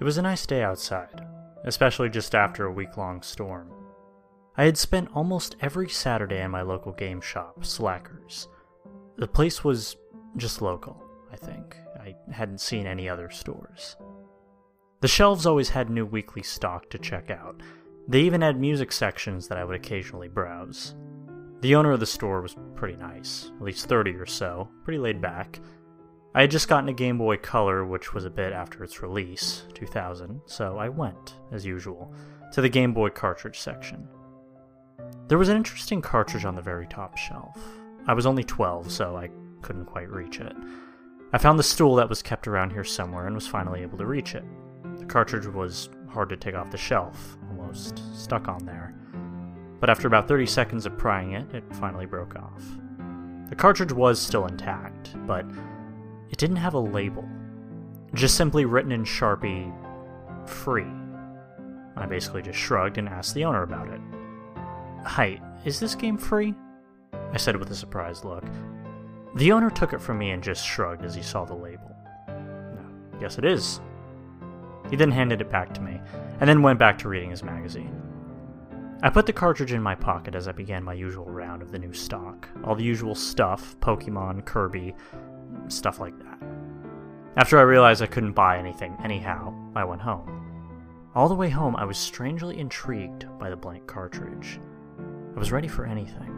It was a nice day outside, especially just after a week long storm. I had spent almost every Saturday in my local game shop, Slackers. The place was just local, I think. I hadn't seen any other stores. The shelves always had new weekly stock to check out. They even had music sections that I would occasionally browse. The owner of the store was pretty nice, at least 30 or so, pretty laid back. I had just gotten a Game Boy Color, which was a bit after its release, 2000, so I went, as usual, to the Game Boy cartridge section. There was an interesting cartridge on the very top shelf. I was only 12, so I couldn't quite reach it. I found the stool that was kept around here somewhere and was finally able to reach it. The cartridge was hard to take off the shelf, almost stuck on there. But after about 30 seconds of prying it, it finally broke off. The cartridge was still intact, but it didn't have a label. Just simply written in Sharpie, free. I basically just shrugged and asked the owner about it. Hi, is this game free? I said with a surprised look. The owner took it from me and just shrugged as he saw the label. Yes, it is. He then handed it back to me, and then went back to reading his magazine. I put the cartridge in my pocket as I began my usual round of the new stock. All the usual stuff Pokemon, Kirby, stuff like that. After I realized I couldn't buy anything anyhow, I went home. All the way home, I was strangely intrigued by the blank cartridge. I was ready for anything.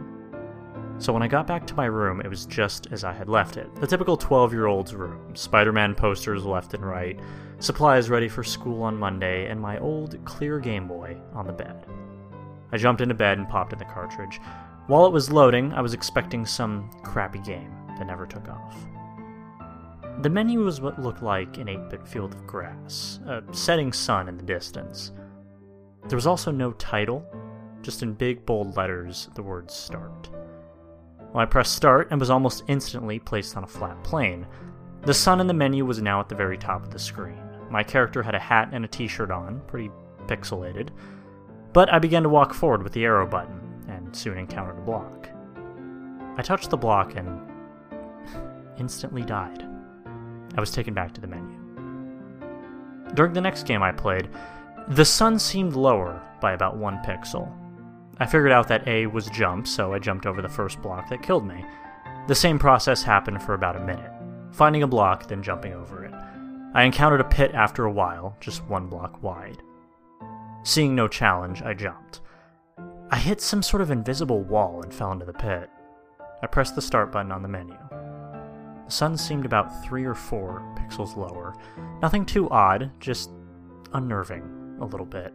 So when I got back to my room, it was just as I had left it the typical 12 year old's room Spider Man posters left and right, supplies ready for school on Monday, and my old clear Game Boy on the bed. I jumped into bed and popped in the cartridge. While it was loading, I was expecting some crappy game that never took off. The menu was what looked like an 8 bit field of grass, a setting sun in the distance. There was also no title, just in big bold letters the word start. Well, I pressed start and was almost instantly placed on a flat plane. The sun in the menu was now at the very top of the screen. My character had a hat and a t shirt on, pretty pixelated. But I began to walk forward with the arrow button, and soon encountered a block. I touched the block and instantly died. I was taken back to the menu. During the next game I played, the sun seemed lower by about one pixel. I figured out that A was jump, so I jumped over the first block that killed me. The same process happened for about a minute, finding a block, then jumping over it. I encountered a pit after a while, just one block wide. Seeing no challenge, I jumped. I hit some sort of invisible wall and fell into the pit. I pressed the start button on the menu. The sun seemed about three or four pixels lower. Nothing too odd, just unnerving a little bit.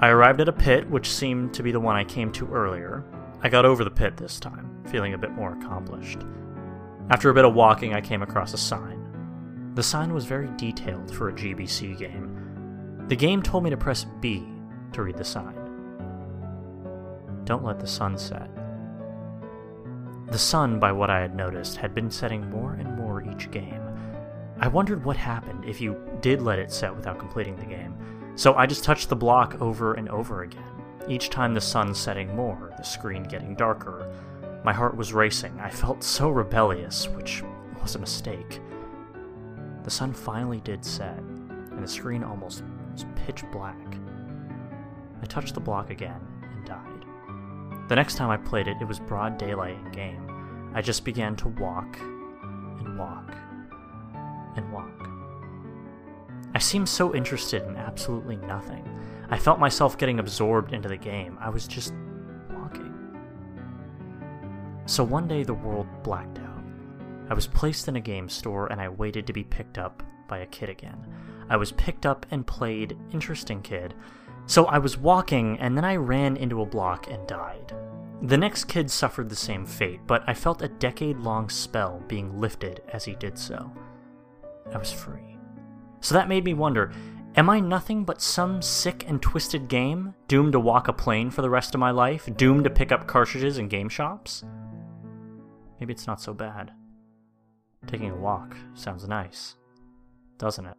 I arrived at a pit, which seemed to be the one I came to earlier. I got over the pit this time, feeling a bit more accomplished. After a bit of walking, I came across a sign. The sign was very detailed for a GBC game. The game told me to press B to read the sign. Don't let the sun set. The sun, by what I had noticed, had been setting more and more each game. I wondered what happened if you did let it set without completing the game, so I just touched the block over and over again, each time the sun setting more, the screen getting darker. My heart was racing. I felt so rebellious, which was a mistake. The sun finally did set, and the screen almost was pitch black. I touched the block again and died. The next time I played it, it was broad daylight in game. I just began to walk and walk and walk. I seemed so interested in absolutely nothing. I felt myself getting absorbed into the game. I was just walking. So one day the world blacked out. I was placed in a game store and I waited to be picked up by a kid again. I was picked up and played Interesting Kid, so I was walking, and then I ran into a block and died. The next kid suffered the same fate, but I felt a decade long spell being lifted as he did so. I was free. So that made me wonder am I nothing but some sick and twisted game, doomed to walk a plane for the rest of my life, doomed to pick up cartridges in game shops? Maybe it's not so bad. Taking a walk sounds nice, doesn't it?